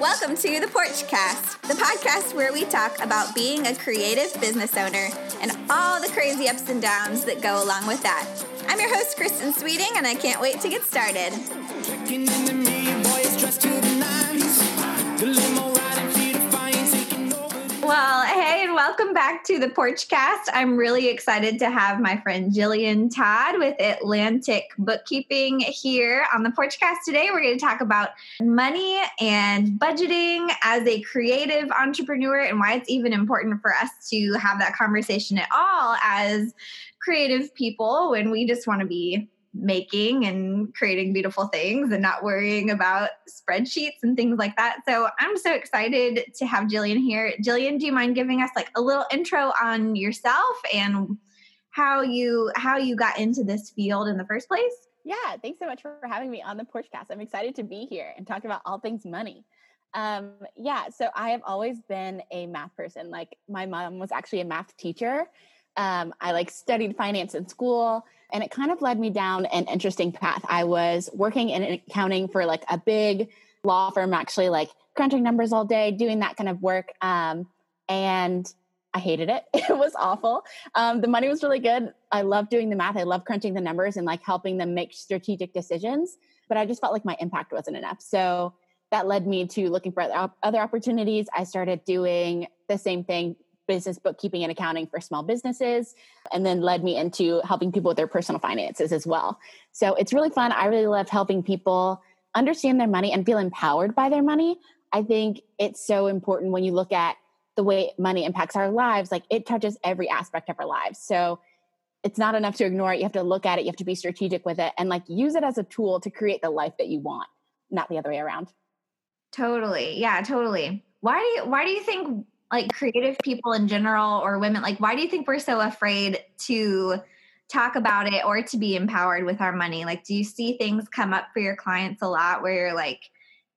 Welcome to the Porchcast, the podcast where we talk about being a creative business owner and all the crazy ups and downs that go along with that. I'm your host, Kristen Sweeting, and I can't wait to get started. The Porchcast. I'm really excited to have my friend Jillian Todd with Atlantic Bookkeeping here on the Porchcast today. We're going to talk about money and budgeting as a creative entrepreneur and why it's even important for us to have that conversation at all as creative people when we just want to be making and creating beautiful things and not worrying about spreadsheets and things like that. So I'm so excited to have Jillian here. Jillian, do you mind giving us like a little intro on yourself and how you how you got into this field in the first place? Yeah, thanks so much for having me on the Porchcast. I'm excited to be here and talk about all things money. Um, yeah, so I have always been a math person. Like my mom was actually a math teacher. Um, I like studied finance in school and it kind of led me down an interesting path. I was working in accounting for like a big law firm, actually, like crunching numbers all day, doing that kind of work. Um, and I hated it. It was awful. Um, the money was really good. I loved doing the math. I loved crunching the numbers and like helping them make strategic decisions. But I just felt like my impact wasn't enough. So that led me to looking for other opportunities. I started doing the same thing business bookkeeping and accounting for small businesses and then led me into helping people with their personal finances as well. So it's really fun. I really love helping people understand their money and feel empowered by their money. I think it's so important when you look at the way money impacts our lives, like it touches every aspect of our lives. So it's not enough to ignore it. You have to look at it, you have to be strategic with it and like use it as a tool to create the life that you want, not the other way around. Totally. Yeah, totally. Why do you why do you think like creative people in general or women like why do you think we're so afraid to talk about it or to be empowered with our money like do you see things come up for your clients a lot where you're like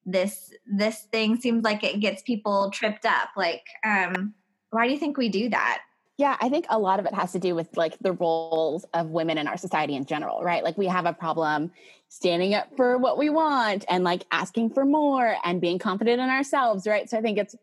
this this thing seems like it gets people tripped up like um why do you think we do that yeah, I think a lot of it has to do with like the roles of women in our society in general, right? Like we have a problem standing up for what we want and like asking for more and being confident in ourselves, right? So I think it's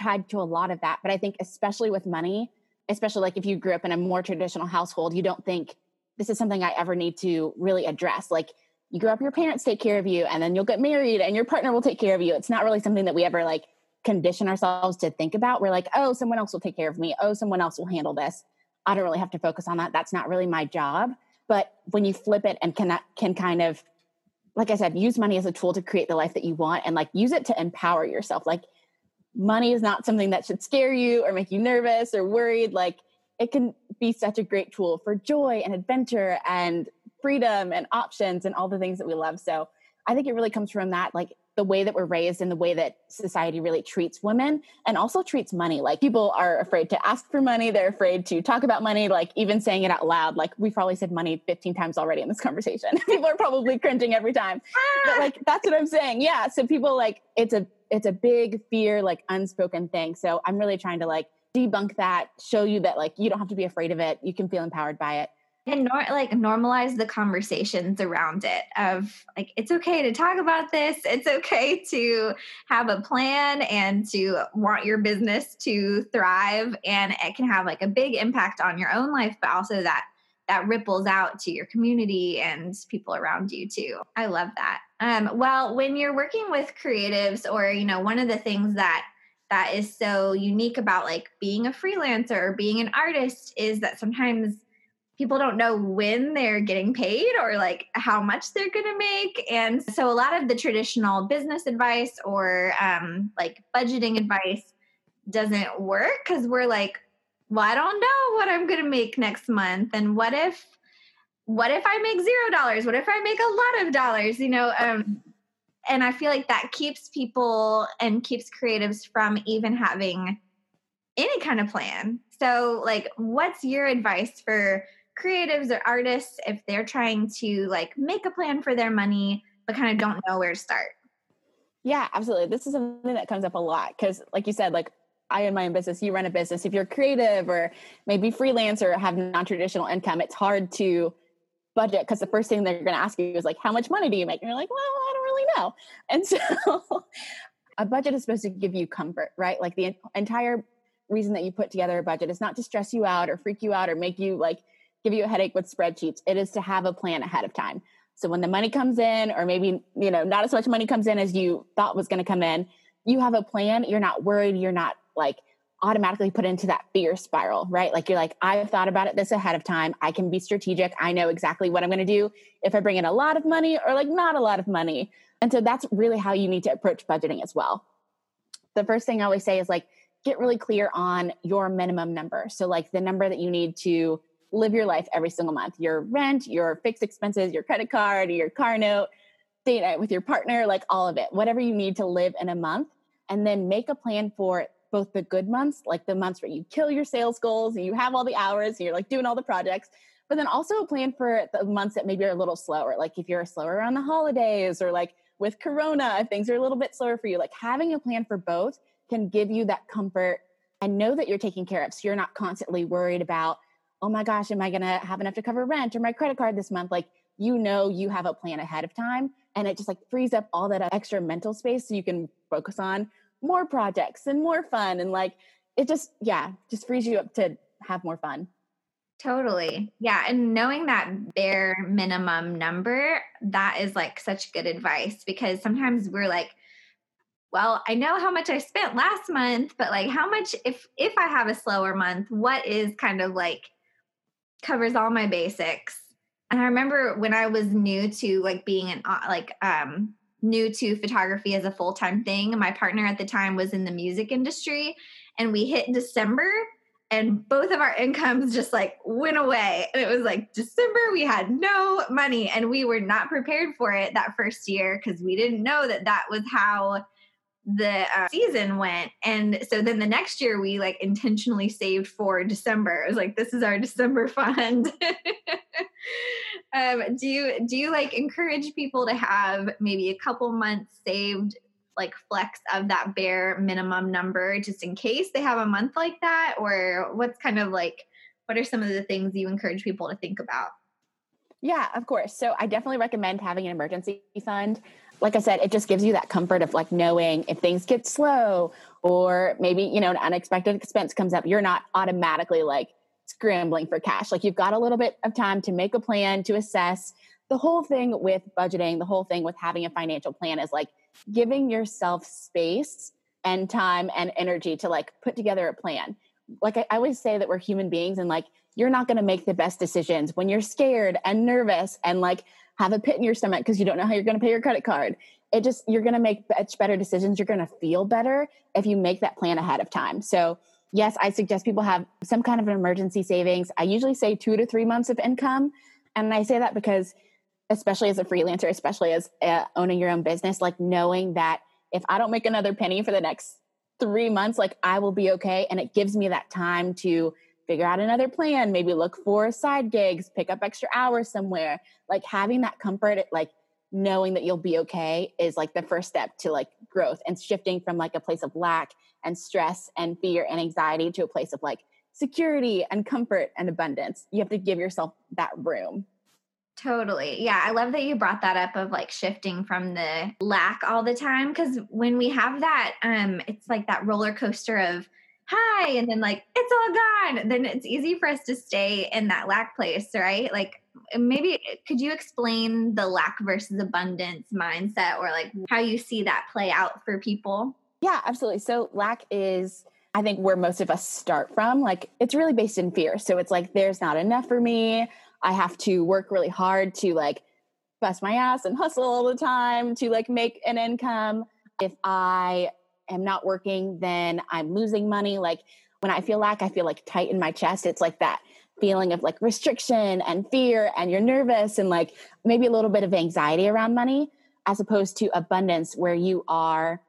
tied to a lot of that. But I think, especially with money, especially like if you grew up in a more traditional household, you don't think this is something I ever need to really address. Like you grew up, your parents take care of you, and then you'll get married and your partner will take care of you. It's not really something that we ever like condition ourselves to think about. We're like, oh, someone else will take care of me. Oh, someone else will handle this. I don't really have to focus on that. That's not really my job. But when you flip it and can can kind of like I said, use money as a tool to create the life that you want and like use it to empower yourself. Like money is not something that should scare you or make you nervous or worried. Like it can be such a great tool for joy and adventure and freedom and options and all the things that we love. So I think it really comes from that, like the way that we're raised and the way that society really treats women and also treats money. Like people are afraid to ask for money, they're afraid to talk about money, like even saying it out loud. Like we've probably said money 15 times already in this conversation. people are probably cringing every time. But ah! like that's what I'm saying. Yeah. So people like it's a it's a big fear, like unspoken thing. So I'm really trying to like debunk that, show you that like you don't have to be afraid of it. You can feel empowered by it. And nor- like normalize the conversations around it of like it's okay to talk about this. It's okay to have a plan and to want your business to thrive and it can have like a big impact on your own life but also that that ripples out to your community and people around you too. I love that. Um, well, when you're working with creatives, or you know, one of the things that that is so unique about like being a freelancer or being an artist is that sometimes people don't know when they're getting paid or like how much they're going to make and so a lot of the traditional business advice or um, like budgeting advice doesn't work because we're like well, I don't know what I'm going to make next month. And what if, what if I make zero dollars? What if I make a lot of dollars? You know, um, and I feel like that keeps people and keeps creatives from even having any kind of plan. So, like, what's your advice for creatives or artists if they're trying to like make a plan for their money but kind of don't know where to start? Yeah, absolutely. This is something that comes up a lot because, like you said, like I own my own business, you run a business. If you're creative or maybe freelancer or have non-traditional income, it's hard to budget because the first thing they're going to ask you is like, how much money do you make? And you're like, well, I don't really know. And so a budget is supposed to give you comfort, right? Like the entire reason that you put together a budget is not to stress you out or freak you out or make you like give you a headache with spreadsheets. It is to have a plan ahead of time. So when the money comes in, or maybe, you know, not as much money comes in as you thought was going to come in, you have a plan. You're not worried. You're not like automatically put into that fear spiral, right? Like you're like, I've thought about it this ahead of time. I can be strategic. I know exactly what I'm going to do if I bring in a lot of money or like not a lot of money. And so that's really how you need to approach budgeting as well. The first thing I always say is like, get really clear on your minimum number. So, like the number that you need to live your life every single month your rent, your fixed expenses, your credit card, your car note, date night with your partner, like all of it, whatever you need to live in a month. And then make a plan for both the good months, like the months where you kill your sales goals and you have all the hours and you're like doing all the projects, but then also a plan for the months that maybe are a little slower. Like if you're slower around the holidays or like with Corona, if things are a little bit slower for you, like having a plan for both can give you that comfort and know that you're taken care of. So you're not constantly worried about, oh my gosh, am I going to have enough to cover rent or my credit card this month? Like, you know, you have a plan ahead of time and it just like frees up all that extra mental space so you can focus on more projects and more fun. And like, it just, yeah, just frees you up to have more fun. Totally. Yeah. And knowing that bare minimum number, that is like such good advice because sometimes we're like, well, I know how much I spent last month, but like how much if if I have a slower month, what is kind of like covers all my basics. And I remember when I was new to like being an like um new to photography as a full-time thing, my partner at the time was in the music industry and we hit December and both of our incomes just like went away. And it was like december we had no money and we were not prepared for it that first year because we didn't know that that was how the uh, season went. And so then the next year we like intentionally saved for december. It was like this is our december fund um, do you do you like encourage people to have maybe a couple months saved like flex of that bare minimum number just in case they have a month like that? Or what's kind of like what are some of the things you encourage people to think about? Yeah, of course. So I definitely recommend having an emergency fund. Like I said, it just gives you that comfort of like knowing if things get slow or maybe, you know, an unexpected expense comes up, you're not automatically like scrambling for cash. Like you've got a little bit of time to make a plan, to assess. The whole thing with budgeting, the whole thing with having a financial plan is like giving yourself space and time and energy to like put together a plan. Like I, I always say that we're human beings and like you're not going to make the best decisions when you're scared and nervous and like have a pit in your stomach because you don't know how you're going to pay your credit card. It just, you're going to make much better decisions. You're going to feel better if you make that plan ahead of time. So, yes, I suggest people have some kind of an emergency savings. I usually say two to three months of income. And I say that because, especially as a freelancer, especially as uh, owning your own business, like knowing that if I don't make another penny for the next three months, like I will be okay. And it gives me that time to figure out another plan, maybe look for side gigs, pick up extra hours somewhere. Like having that comfort, like knowing that you'll be okay is like the first step to like growth and shifting from like a place of lack and stress and fear and anxiety to a place of like security and comfort and abundance. You have to give yourself that room. Totally. Yeah. I love that you brought that up of like shifting from the lack all the time. Cause when we have that, um, it's like that roller coaster of hi and then like it's all gone then it's easy for us to stay in that lack place right like maybe could you explain the lack versus abundance mindset or like how you see that play out for people? Yeah absolutely. So lack is i think where most of us start from. Like it's really based in fear. So it's like there's not enough for me. I have to work really hard to like bust my ass and hustle all the time to like make an income. If i am not working, then I'm losing money. Like when I feel lack, I feel like tight in my chest. It's like that feeling of like restriction and fear, and you're nervous and like maybe a little bit of anxiety around money, as opposed to abundance where you are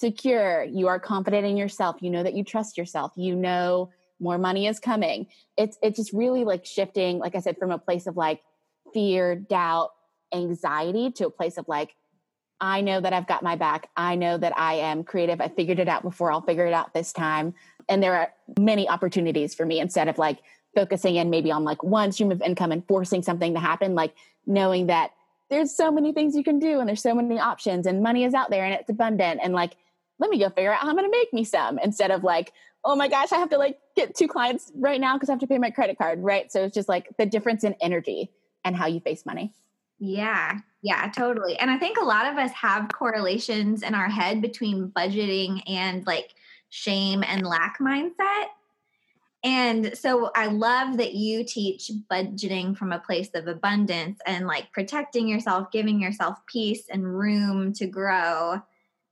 secure, you are confident in yourself, you know that you trust yourself, you know more money is coming. It's it's just really like shifting, like I said, from a place of like fear, doubt, anxiety to a place of like I know that I've got my back. I know that I am creative. I figured it out before. I'll figure it out this time. And there are many opportunities for me instead of like focusing in maybe on like one stream of income and forcing something to happen, like knowing that there's so many things you can do and there's so many options and money is out there and it's abundant and like let me go figure out how I'm going to make me some instead of like, oh my gosh, I have to like get two clients right now because I have to pay my credit card, right? So it's just like the difference in energy and how you face money. Yeah, yeah, totally. And I think a lot of us have correlations in our head between budgeting and like shame and lack mindset. And so I love that you teach budgeting from a place of abundance and like protecting yourself, giving yourself peace and room to grow.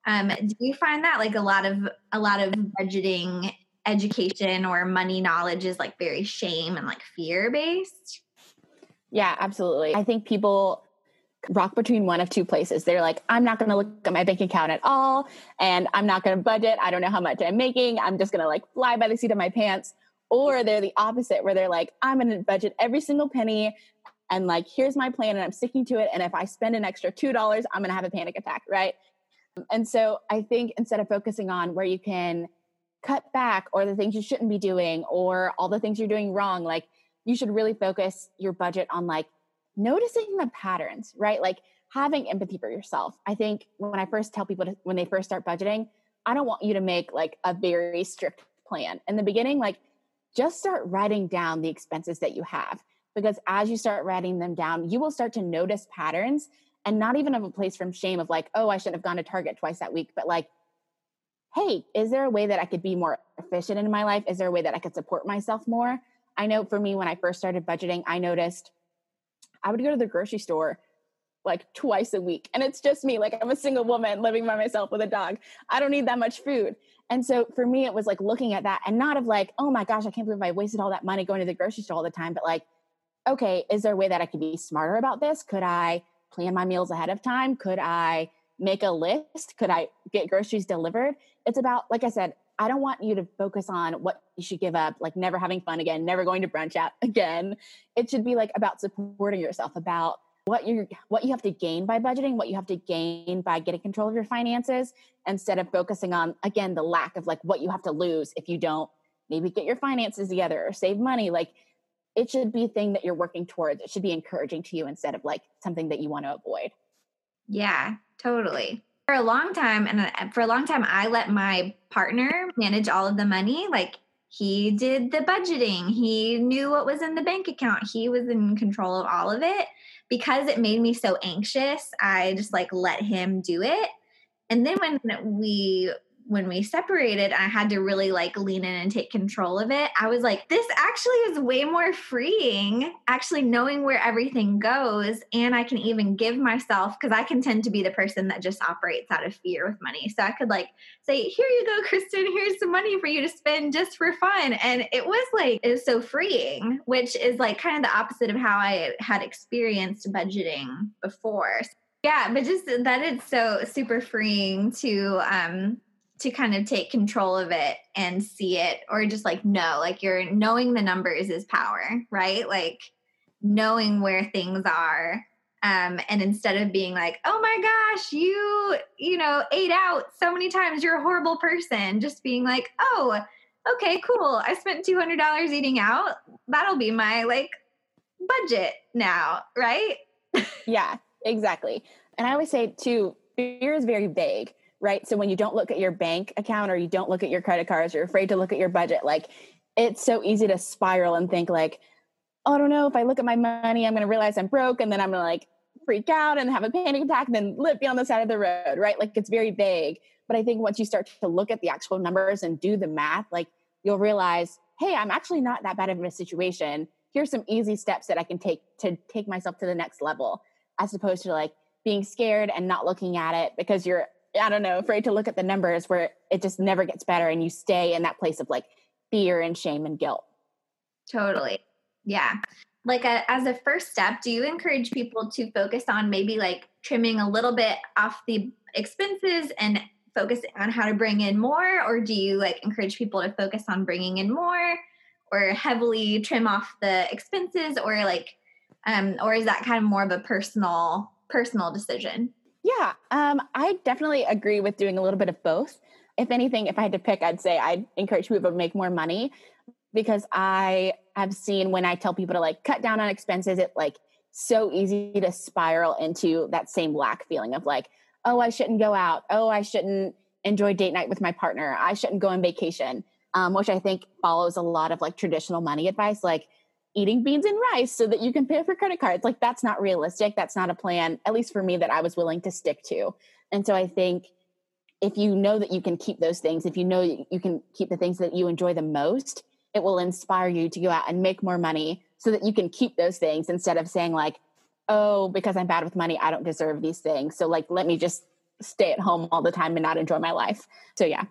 Um, do you find that like a lot of a lot of budgeting education or money knowledge is like very shame and like fear based? Yeah, absolutely. I think people rock between one of two places. They're like, I'm not going to look at my bank account at all, and I'm not going to budget. I don't know how much I'm making. I'm just going to like fly by the seat of my pants. Or they're the opposite, where they're like, I'm going to budget every single penny, and like, here's my plan, and I'm sticking to it. And if I spend an extra $2, I'm going to have a panic attack, right? And so I think instead of focusing on where you can cut back or the things you shouldn't be doing or all the things you're doing wrong, like, you should really focus your budget on like noticing the patterns, right? Like having empathy for yourself. I think when I first tell people to, when they first start budgeting, I don't want you to make like a very strict plan. In the beginning, like just start writing down the expenses that you have because as you start writing them down, you will start to notice patterns and not even of a place from shame of like, oh, I shouldn't have gone to Target twice that week, but like, hey, is there a way that I could be more efficient in my life? Is there a way that I could support myself more? I know for me, when I first started budgeting, I noticed I would go to the grocery store like twice a week. And it's just me. Like I'm a single woman living by myself with a dog. I don't need that much food. And so for me, it was like looking at that and not of like, oh my gosh, I can't believe I wasted all that money going to the grocery store all the time. But like, okay, is there a way that I could be smarter about this? Could I plan my meals ahead of time? Could I make a list? Could I get groceries delivered? It's about, like I said, I don't want you to focus on what you should give up, like never having fun again, never going to brunch out again. It should be like about supporting yourself, about what you what you have to gain by budgeting, what you have to gain by getting control of your finances, instead of focusing on again the lack of like what you have to lose if you don't maybe get your finances together or save money. Like it should be a thing that you're working towards. It should be encouraging to you instead of like something that you want to avoid. Yeah, totally for a long time and uh, for a long time i let my partner manage all of the money like he did the budgeting. He knew what was in the bank account. He was in control of all of it. Because it made me so anxious i just like let him do it. And then when we when we separated i had to really like lean in and take control of it. I was like this actually is way more freeing actually knowing where everything goes and i can even give myself because i can tend to be the person that just operates out of fear with money. So i could like say here you go kristen here's some money for you to spend just for fun. And it was like it was so freeing which is like kind of the opposite of how i had experienced budgeting before. Yeah but just that it's so super freeing to um to kind of take control of it and see it or just like know like you're knowing the numbers is power right? Like knowing where things are um, and instead of being like oh my gosh you you know ate out so many times you're a horrible person just being like oh okay cool i spent $200 eating out that'll be my like budget now right? Yeah exactly. And i always say too fear is very vague right? So when you don't look at your bank account or you don't look at your credit cards, you're afraid to look at your budget. Like it's so easy to spiral and think like, oh, I don't know if I look at my money, I'm going to realize I'm broke, and then I'm going to like freak out and have a panic attack, and then live be on the side of the road, right? Like it's very vague. But I think once you start to look at the actual numbers and do the math, like you'll realize, hey, I'm actually not that bad of a situation. Here's some easy steps that I can take to take myself to the next level, as opposed to like being scared and not looking at it because you're I don't know, afraid to look at the numbers where it just never gets better and you stay in that place of like fear and shame and guilt. Totally. Yeah. Like a, as a first step, do you encourage people to focus on maybe like trimming a little bit off the expenses and focus on how to bring in more or do you like encourage people to focus on bringing in more or heavily trim off the expenses or like um or is that kind of more of a personal personal decision? Yeah, um, I definitely agree with doing a little bit of both. If anything, if I had to pick, I'd say I'd encourage people to make more money because I have seen when I tell people to like cut down on expenses, it like so easy to spiral into that same lack feeling of like, oh, I shouldn't go out. Oh, I shouldn't enjoy date night with my partner. I shouldn't go on vacation, um, which I think follows a lot of like traditional money advice, like eating beans and rice so that you can pay for credit cards. Like that's not realistic. That's not a plan, at least for me, that I was willing to stick to. And so I think if you know that you can keep those things, if you know you can keep the things that you enjoy the most, it will inspire you to go out and make more money so that you can keep those things instead of saying like, oh, because I'm bad with money, I don't deserve these things. So like, let me just stay at home all the time and not enjoy my life. So yeah.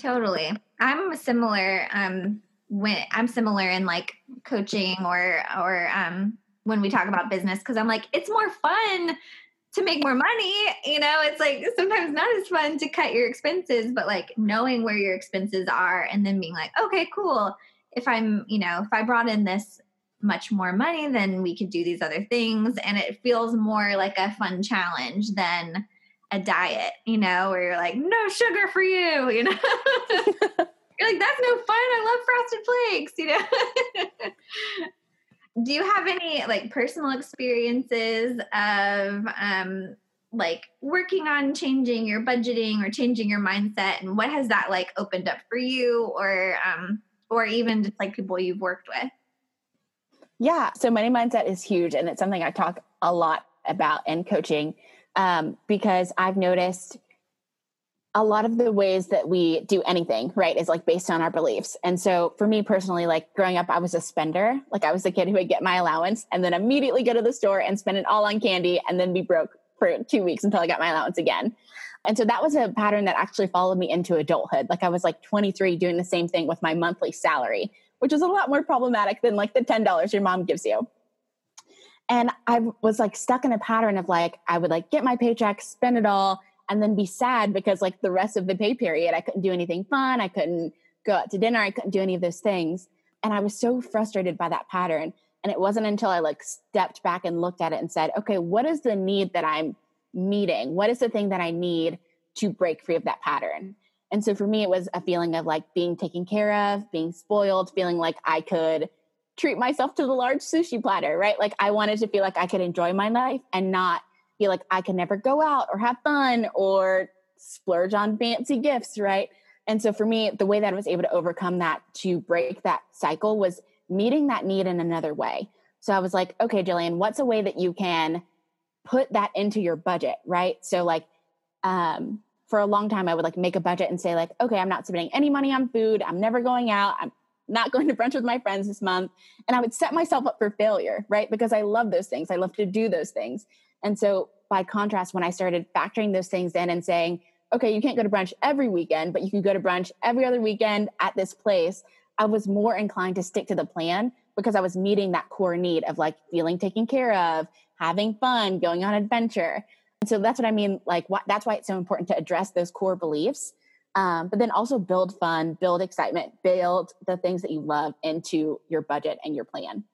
Totally. I'm a similar. Um, when I'm similar in like coaching or or um when we talk about business because I'm like it's more fun to make more money. You know, it's like sometimes not as fun to cut your expenses, but like knowing where your expenses are and then being like, okay, cool. If I'm, you know, if I brought in this much more money, then we could do these other things. And it feels more like a fun challenge than a diet, you know, where you're like, no sugar for you, you know? you're like, that's no fun. I love frosted flakes, you know? do you have any like personal experiences of um like working on changing your budgeting or changing your mindset and what has that like opened up for you or um or even just like people you've worked with yeah so money mindset is huge and it's something i talk a lot about in coaching um, because i've noticed a lot of the ways that we do anything, right, is like based on our beliefs. And so for me personally, like growing up, I was a spender. Like I was the kid who would get my allowance and then immediately go to the store and spend it all on candy and then be broke for two weeks until I got my allowance again. And so that was a pattern that actually followed me into adulthood. Like I was like 23 doing the same thing with my monthly salary, which is a lot more problematic than like the $10 your mom gives you. And I was like stuck in a pattern of like, I would like get my paycheck, spend it all, and then be sad because like the rest of the pay period i couldn't do anything fun i couldn't go out to dinner i couldn't do any of those things. And i was so frustrated by that pattern. And it wasn't until i like stepped back and looked at it and said okay what is the need that i'm meeting? What is the thing that i need to break free of that pattern? And so for me it was a feeling of like being taken care of being spoiled feeling like i could treat myself to the large sushi platter right? Like i wanted to feel like i could enjoy my life and not feel like I can never go out or have fun or splurge on fancy gifts, right? And so for me, the way that I was able to overcome that to break that cycle was meeting that need in another way. So I was like, okay, Jillian, what's a way that you can put that into your budget, right? So like um for a long time I would like make a budget and say like, okay, I'm not spending any money on food. I'm never going out. I'm not going to brunch with my friends this month. And I would set myself up for failure, right? Because I love those things. I love to do those things. And so, by contrast, when I started factoring those things in and saying, okay, you can't go to brunch every weekend, but you can go to brunch every other weekend at this place, I was more inclined to stick to the plan because I was meeting that core need of like feeling taken care of, having fun, going on adventure. And so that's what I mean. Like, what, that's why it's so important to address those core beliefs, um, but then also build fun, build excitement, build the things that you love into your budget and your plan.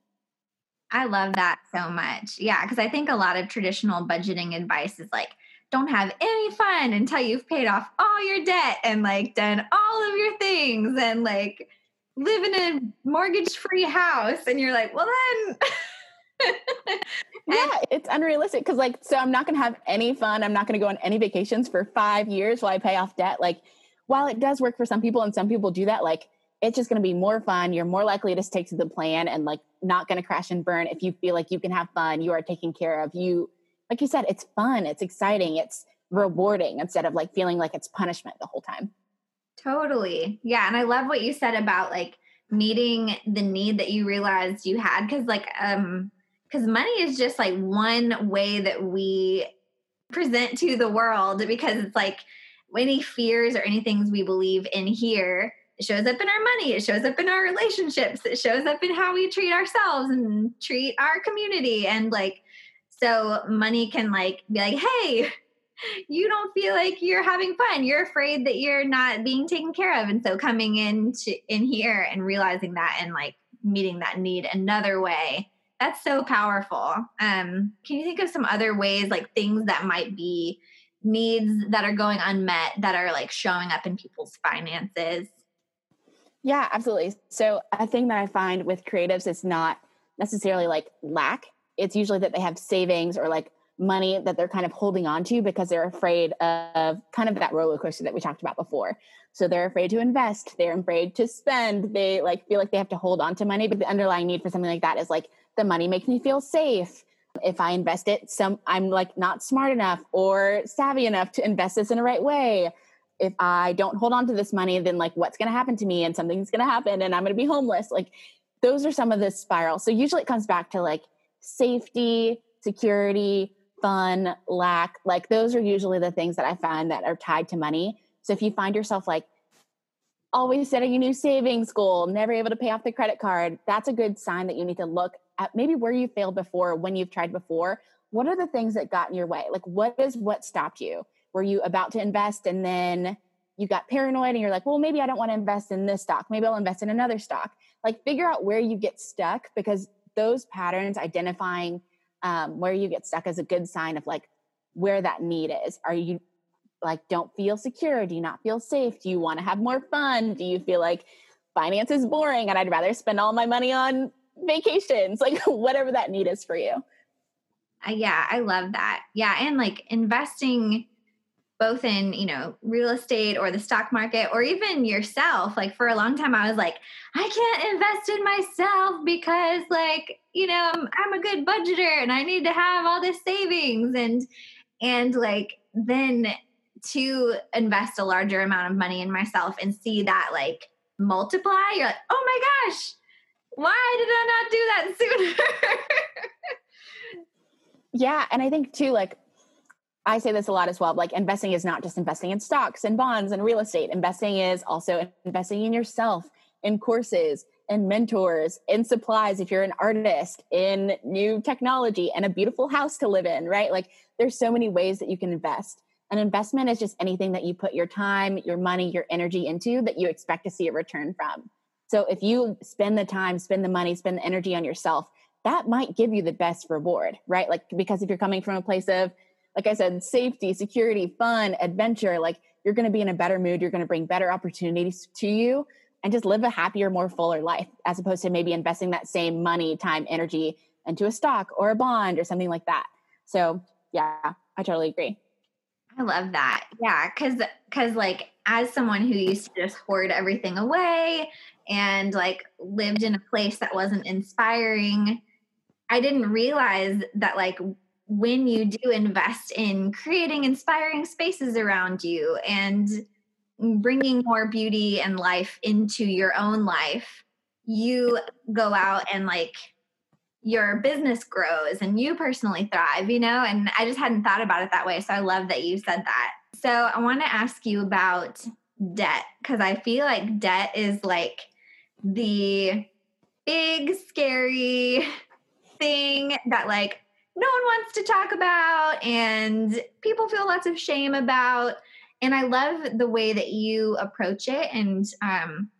I love that so much. Yeah, because I think a lot of traditional budgeting advice is like, don't have any fun until you've paid off all your debt and like done all of your things and like live in a mortgage free house. And you're like, well, then. yeah, it's unrealistic because, like, so I'm not going to have any fun. I'm not going to go on any vacations for five years while I pay off debt. Like, while it does work for some people and some people do that, like, it's just going to be more fun. You're more likely to stick to the plan and like not going to crash and burn if you feel like you can have fun, you are taken care of. You, like you said, it's fun, it's exciting, it's rewarding instead of like feeling like it's punishment the whole time. Totally. Yeah. And I love what you said about like meeting the need that you realized you had because, like, um, because money is just like one way that we present to the world because it's like any fears or any things we believe in here it shows up in our money. It shows up in our relationships. It shows up in how we treat ourselves and treat our community. And like so money can like be like hey you don't feel like you're having fun. You're afraid that you're not being taken care of. And so coming in to in here and realizing that and like meeting that need another way that's so powerful. Um can you think of some other ways like things that might be needs that are going unmet that are like showing up in people's finances yeah, absolutely. So a thing that I find with creatives is not necessarily like lack. It's usually that they have savings or like money that they're kind of holding on to because they're afraid of kind of that roller coaster that we talked about before. So they're afraid to invest, they're afraid to spend, they like feel like they have to hold on to money, but the underlying need for something like that is like the money makes me feel safe. If I invest it, some I'm like not smart enough or savvy enough to invest this in the right way. If I don't hold on to this money, then like what's going to happen to me and something's going to happen and I'm going to be homeless. Like those are some of the spirals. So usually it comes back to like safety, security, fun, lack. Like those are usually the things that I find that are tied to money. So if you find yourself like always setting a new savings goal, never able to pay off the credit card, that's a good sign that you need to look at maybe where you failed before, when you've tried before. What are the things that got in your way? Like what is what stopped you? Were you about to invest and then you got paranoid and you're like, well, maybe I don't want to invest in this stock. Maybe I'll invest in another stock. Like figure out where you get stuck because those patterns, identifying um, where you get stuck is a good sign of like where that need is. Are you like don't feel secure? Do you not feel safe? Do you want to have more fun? Do you feel like finance is boring and I'd rather spend all my money on vacations? Like whatever that need is for you. Uh, yeah, I love that. Yeah, and like investing both in you know real estate or the stock market or even yourself like for a long time i was like i can't invest in myself because like you know I'm, a good budgeter and i need to have all this savings. And and like then to invest a larger amount of money in myself and see that like multiply you're like oh my gosh why did i not do that sooner? Yeah and i think too like I say this a lot as well. Like investing is not just investing in stocks and bonds and real estate. Investing is also investing in yourself, in courses, in mentors, in supplies. If you're an artist, in new technology and a beautiful house to live in, right? Like there's so many ways that you can invest. An investment is just anything that you put your time, your money, your energy into that you expect to see a return from. So if you spend the time, spend the money, spend the energy on yourself, that might give you the best reward, right? Like because if you're coming from a place of like I said, safety, security, fun, adventure, like you're going to be in a better mood. You're going to bring better opportunities to you and just live a happier, more fuller life as opposed to maybe investing that same money, time, energy into a stock or a bond or something like that. So, yeah, I totally agree. I love that. Yeah, cuz cuz like as someone who used to just hoard everything away and like lived in a place that wasn't inspiring, I didn't realize that like when you do invest in creating inspiring spaces around you and bringing more beauty and life into your own life, you go out and like your business grows and you personally thrive, you know? And I just hadn't thought about it that way. So I love that you said that. So I want to ask you about debt because I feel like debt is like the big, scary thing that like no one wants to talk about and people feel lots of shame about. And i love the way that you approach it and um,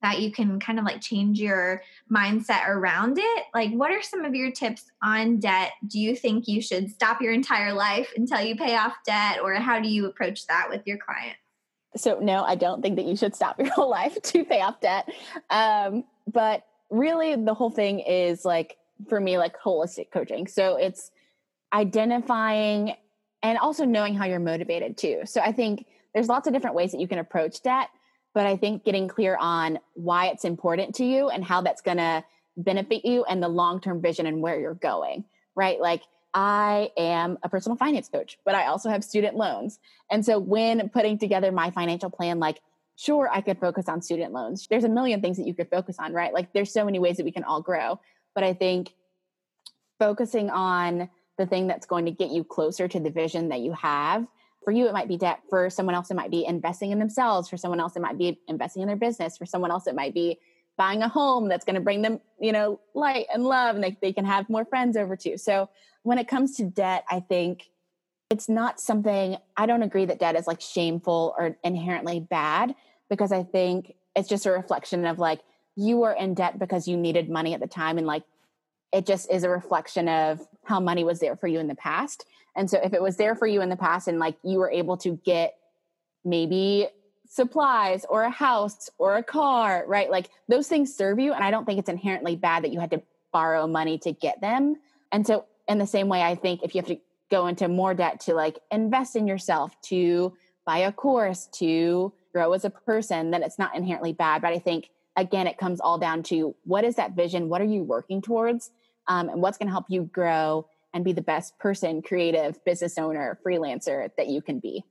that you can kind of like change your mindset around it. Like what are some of your tips on debt? Do you think you should stop your entire life until you pay off debt or how do you approach that with your clients? So no i don't think that you should stop your whole life to pay off debt. Um, but really the whole thing is like for me like holistic coaching. So it's identifying and also knowing how you're motivated too. So I think there's lots of different ways that you can approach debt, but I think getting clear on why it's important to you and how that's going to benefit you and the long-term vision and where you're going, right? Like I am a personal finance coach, but I also have student loans. And so when putting together my financial plan like sure I could focus on student loans. There's a million things that you could focus on, right? Like there's so many ways that we can all grow. But I think focusing on the thing that's going to get you closer to the vision that you have. For you, it might be debt. For someone else, it might be investing in themselves. For someone else, it might be investing in their business. For someone else, it might be buying a home that's going to bring them, you know, light and love and they, they can have more friends over too. So when it comes to debt, I think it's not something, I don't agree that debt is like shameful or inherently bad because I think it's just a reflection of like, you were in debt because you needed money at the time and like it just is a reflection of how money was there for you in the past. And so if it was there for you in the past and like you were able to get maybe supplies or a house or a car right? Like those things serve you and i don't think it's inherently bad that you had to borrow money to get them. And so in the same way i think if you have to go into more debt to like invest in yourself, to buy a course, to grow as a person, then it's not inherently bad. But I think, again, it comes all down to what is that vision? What are you working towards? Um, and what's going to help you grow and be the best person, creative, business owner, freelancer that you can be.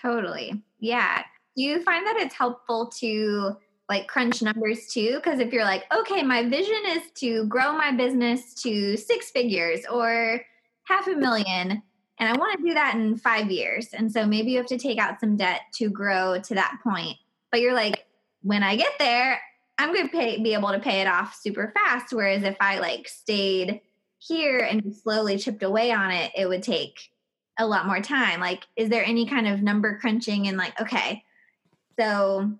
Totally. Yeah. Do you find that it's helpful to like crunch numbers too? Because if you're like, okay, my vision is to grow my business to six figures or half a million, and I want to do that in five years. And so maybe you have to take out some debt to grow to that point. But you're like, when I get there, I'm going to pay, be able to pay it off super fast. Whereas if I like stayed here and slowly chipped away on it, it would take a lot more time. Like, is there any kind of number crunching and like, okay, so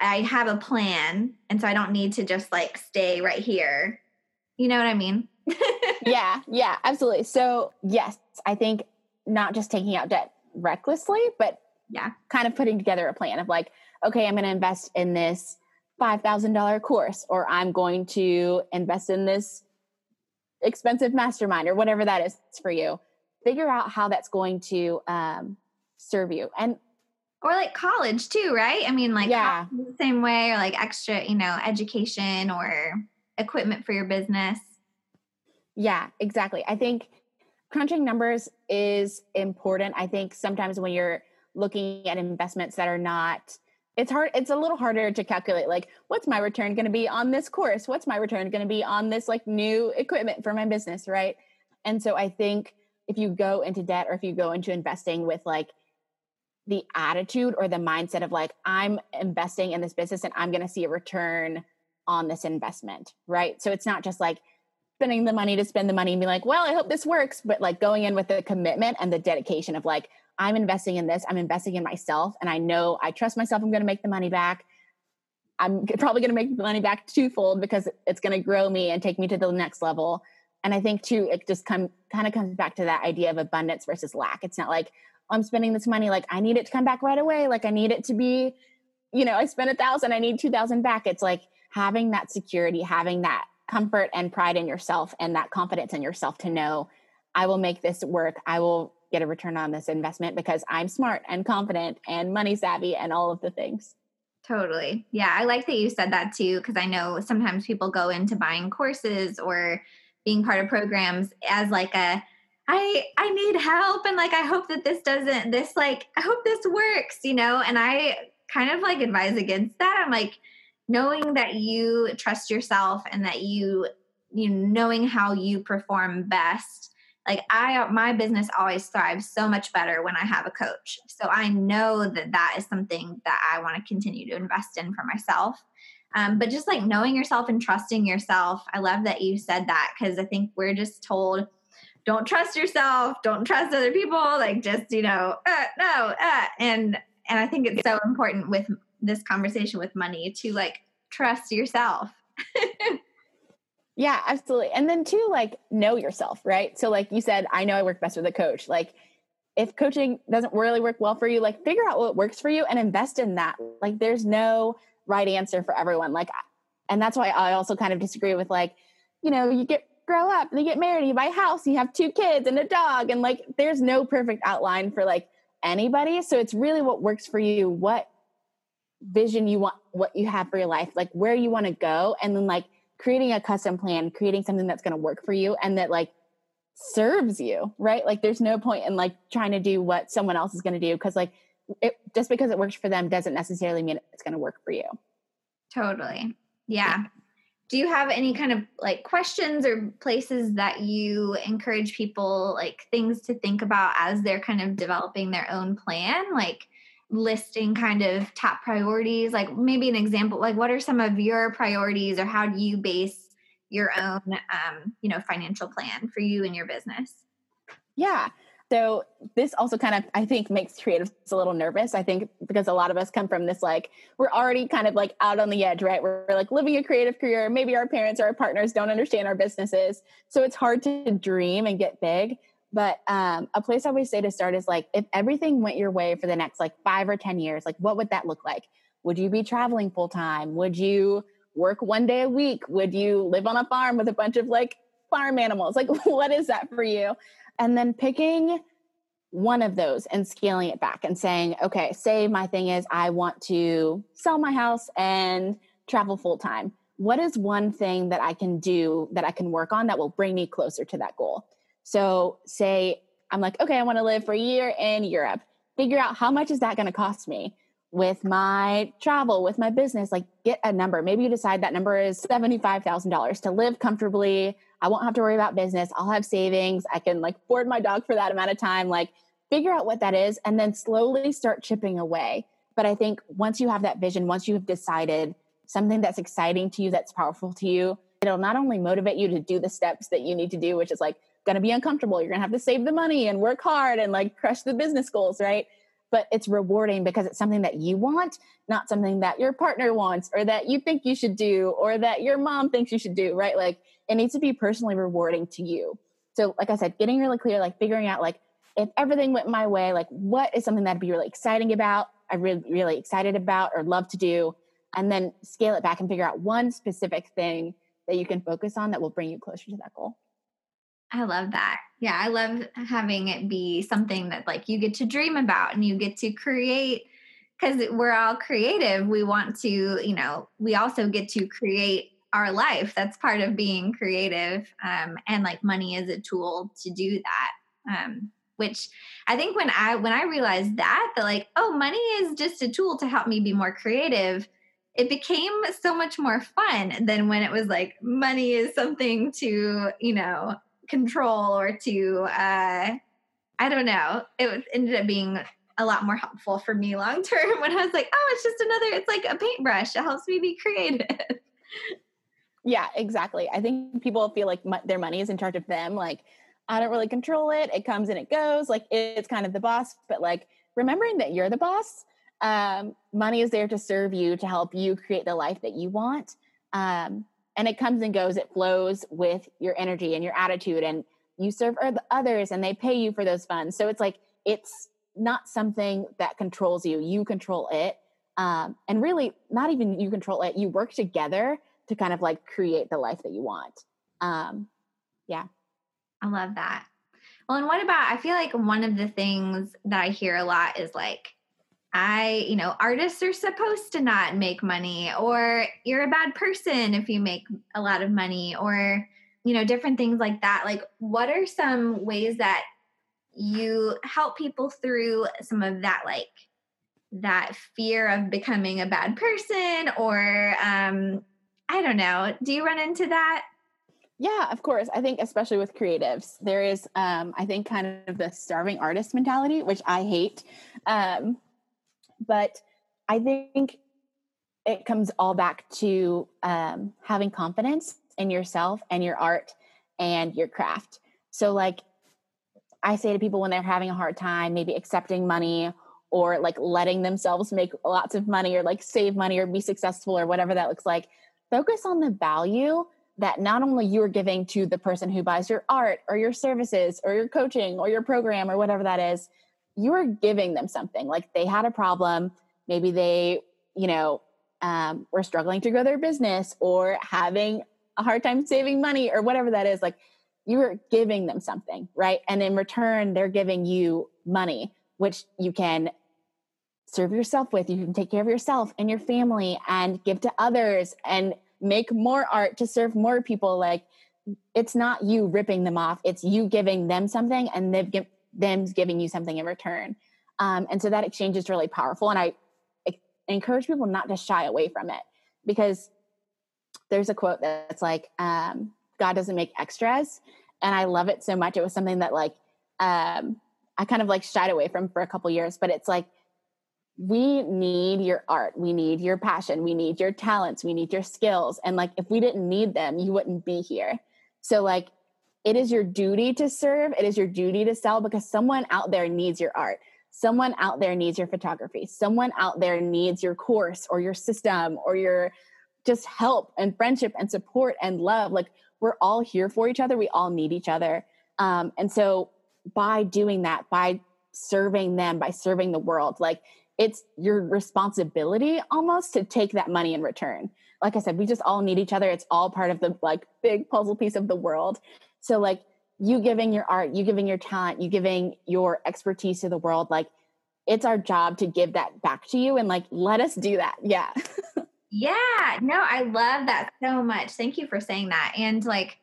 I have a plan, and so I don't need to just like stay right here. You know what I mean? yeah, yeah, absolutely. So, yes, I think not just taking out debt recklessly, but yeah, kind of putting together a plan of like, okay, I'm going to invest in this $5,000 course, or I'm going to invest in this expensive mastermind, or whatever that is for you. Figure out how that's going to um, serve you. And or like college too, right? I mean, like yeah. the same way, or like extra, you know, education or equipment for your business. Yeah, exactly. I think crunching numbers is important. I think sometimes when you're looking at investments that are not it's hard it's a little harder to calculate like what's my return going to be on this course? What's my return going to be on this like new equipment for my business right? And so i think if you go into debt or if you go into investing with like the attitude or the mindset of like i'm investing in this business and i'm going to see a return on this investment right? So it's not just like spending the money to spend the money and be like well i hope this works but like going in with the commitment and the dedication of like i'm investing in this i'm investing in myself and i know i trust myself i'm going to make the money back i'm probably going to make the money back twofold because it's going to grow me and take me to the next level and i think too it just come kind of comes back to that idea of abundance versus lack it's not like oh, I'm spending this money. Like I need it to come back right away. Like I need it to be, you know, I spent a thousand, I need 2000 back. It's like having that security, having that comfort and pride in yourself and that confidence in yourself to know I will make this work. I will get a return on this investment because I'm smart and confident and money savvy and all of the things. Totally. Yeah, I like that you said that too because I know sometimes people go into buying courses or being part of programs as like a I I need help and like I hope that this doesn't this like I hope this works, you know? And I kind of like advise against that. I'm like knowing that you trust yourself and that you you knowing how you perform best. Like I my business always thrives so much better when I have a coach. So I know that that is something that I want to continue to invest in for myself. Um, but just like knowing yourself and trusting yourself, I love that you said that because I think we're just told don't trust yourself, don't trust other people, like just, you know, uh, no, uh, and and I think it's so important with this conversation with money to like trust yourself. yeah, absolutely. And then too like know yourself, right? So like you said, I know I work best with a coach. Like if coaching doesn't really work well for you, like figure out what works for you and invest in that. Like there's no right answer for everyone. Like and that's why I also kind of disagree with like, you know, you get grow up and you get married, you buy a house, you have two kids and a dog. And like, there's no perfect outline for like anybody. So it's really what works for you, what vision you want, what you have for your life, like where you want to go. And then like creating a custom plan, creating something that's going to work for you and that like serves you, right? Like there's no point in like trying to do what someone else is going to do because like it just because it works for them doesn't necessarily mean it's going to work for you. Totally. Yeah do you have any kind of like questions or places that you encourage people like things to think about as they're kind of developing their own plan like listing kind of top priorities? Like maybe an example like what are some of your priorities or how do you base your own um, you know financial plan for you and your business? Yeah. So this also kind of i think makes creatives a little nervous i think because a lot of us come from this like we're already kind of like out on the edge right? We're, we're like living a creative career. Maybe our parents or our partners don't understand our businesses. So it's hard to dream and get big but um, a place i always say to start is like if everything went your way for the next like five or ten years like what would that look like? Would you be traveling full time would you work one day a week? Would you live on a farm with a bunch of like farm animals? Like what is that for you? And then picking one of those and scaling it back and saying, okay, say my thing is I want to sell my house and travel full time. What is one thing that I can do that I can work on that will bring me closer to that goal? So, say I'm like, okay, I want to live for a year in Europe. Figure out how much is that going to cost me with my travel, with my business. Like, get a number. Maybe you decide that number is $75,000 to live comfortably. I won't have to worry about business. I'll have savings. I can like board my dog for that amount of time. Like, figure out what that is and then slowly start chipping away. But I think once you have that vision, once you have decided something that's exciting to you, that's powerful to you, it'll not only motivate you to do the steps that you need to do, which is like going to be uncomfortable. You're going to have to save the money and work hard and like crush the business goals, right? But it's rewarding because it's something that you want, not something that your partner wants or that you think you should do or that your mom thinks you should do, right? Like it needs to be personally rewarding to you. So, like I said, getting really clear, like figuring out like if everything went my way, like what is something that'd be really exciting about, I really really excited about or love to do, and then scale it back and figure out one specific thing that you can focus on that will bring you closer to that goal. I love that. Yeah, I love having it be something that like you get to dream about and you get to create because we're all creative. We want to, you know, we also get to create our life. That's part of being creative. Um, and like money is a tool to do that. Um, which I think when I when I realized that that like oh money is just a tool to help me be more creative it became so much more fun than when it was like money is something to you know control or to uh I don't know it ended up being a lot more helpful for me long term when I was like oh it's just another it's like a paintbrush it helps me be creative yeah exactly I think people feel like their money is in charge of them like I don't really control it. It comes and it goes. Like it's kind of the boss, but like remembering that you're the boss. Um, money is there to serve you, to help you create the life that you want. Um, and it comes and goes. It flows with your energy and your attitude, and you serve others, and they pay you for those funds. So it's like it's not something that controls you. You control it, um, and really, not even you control it. You work together to kind of like create the life that you want. Um, yeah. I love that. Well, and what about, I feel like one of the things that I hear a lot is like, I, you know, artists are supposed to not make money, or you're a bad person if you make a lot of money, or, you know, different things like that. Like, what are some ways that you help people through some of that, like, that fear of becoming a bad person, or, um, I don't know. Do you run into that? Yeah, of course. I think especially with creatives, there is um, I think kind of the starving artist mentality, which I hate. Um, but I think it comes all back to um, having confidence in yourself and your art and your craft. So like I say to people when they're having a hard time, maybe accepting money or like letting themselves make lots of money or like save money or be successful or whatever that looks like, focus on the value that not only you are giving to the person who buys your art or your services or your coaching or your program or whatever that is, you are giving them something. Like they had a problem, maybe they, you know, um, were struggling to grow their business or having a hard time saving money or whatever that is. Like you are giving them something, right? And in return, they're giving you money, which you can serve yourself with. You can take care of yourself and your family and give to others and make more art to serve more people like it's not you ripping them off it's you giving them something and they've give, them giving you something in return. Um, and so that exchange is really powerful and I, encourage people not to shy away from it because there's a quote that's like um, god doesn't make extras and i love it so much. It was something that like um, i kind of like shied away from for a couple years but it's like we need your art. We need your passion. We need your talents. We need your skills. And like if we didn't need them you wouldn't be here. So like it is your duty to serve it is your duty to sell because someone out there needs your art someone out there needs your photography someone out there needs your course or your system or your just help and friendship and support and love like we're all here for each other we all need each other um, and so by doing that by serving them by serving the world like it's your responsibility almost to take that money in return. Like I said, we just all need each other. It's all part of the like big puzzle piece of the world. So like you giving your art, you giving your talent, you giving your expertise to the world, like it's our job to give that back to you and like let us do that. Yeah. yeah. No, I love that so much. Thank you for saying that. And like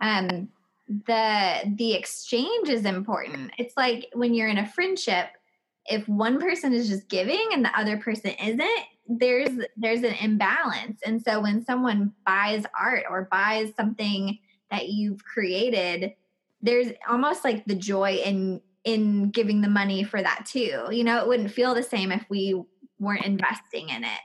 um the the exchange is important. It's like when you're in a friendship, if one person is just giving and the other person isn't, there's there's an imbalance. And so when someone buys art or buys something that you've created, there's almost like the joy in in giving the money for that too. You know, it wouldn't feel the same if we weren't investing in it.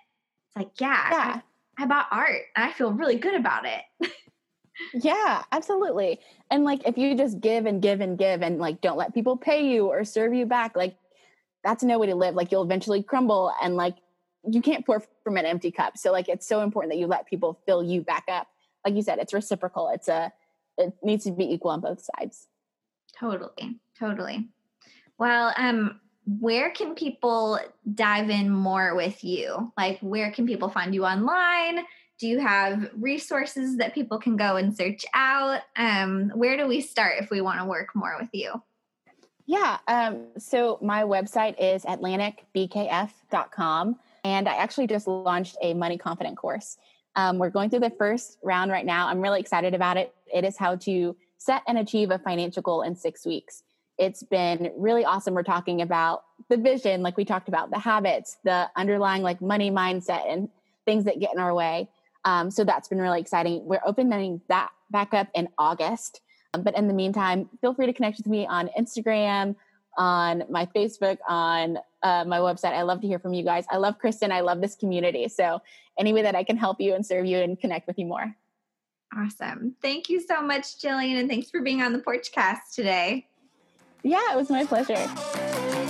It's like, yeah, yeah. I, I bought art and I feel really good about it. yeah, absolutely. And like if you just give and give and give and like don't let people pay you or serve you back, like that's no way to live. Like you'll eventually crumble and like you can't pour from an empty cup. So like it's so important that you let people fill you back up. Like you said, it's reciprocal. It's a it needs to be equal on both sides. Totally. Totally. Well, um where can people dive in more with you? Like where can people find you online? Do you have resources that people can go and search out? Um, where do we start if we want to work more with you? Yeah. Um, so my website is atlanticbkf.com. And I actually just launched a money confident course. Um, we're going through the first round right now. I'm really excited about it. It is how to set and achieve a financial goal in six weeks. It's been really awesome. We're talking about the vision, like we talked about, the habits, the underlying like money mindset, and things that get in our way. Um, so that's been really exciting. We're opening that back up in August. Um, but in the meantime, feel free to connect with me on Instagram, on my Facebook, on uh, my website. I love to hear from you guys. I love Kristen. I love this community. So, any way that I can help you and serve you and connect with you more. Awesome. Thank you so much, Jillian. And thanks for being on the Porchcast today. Yeah, it was my pleasure.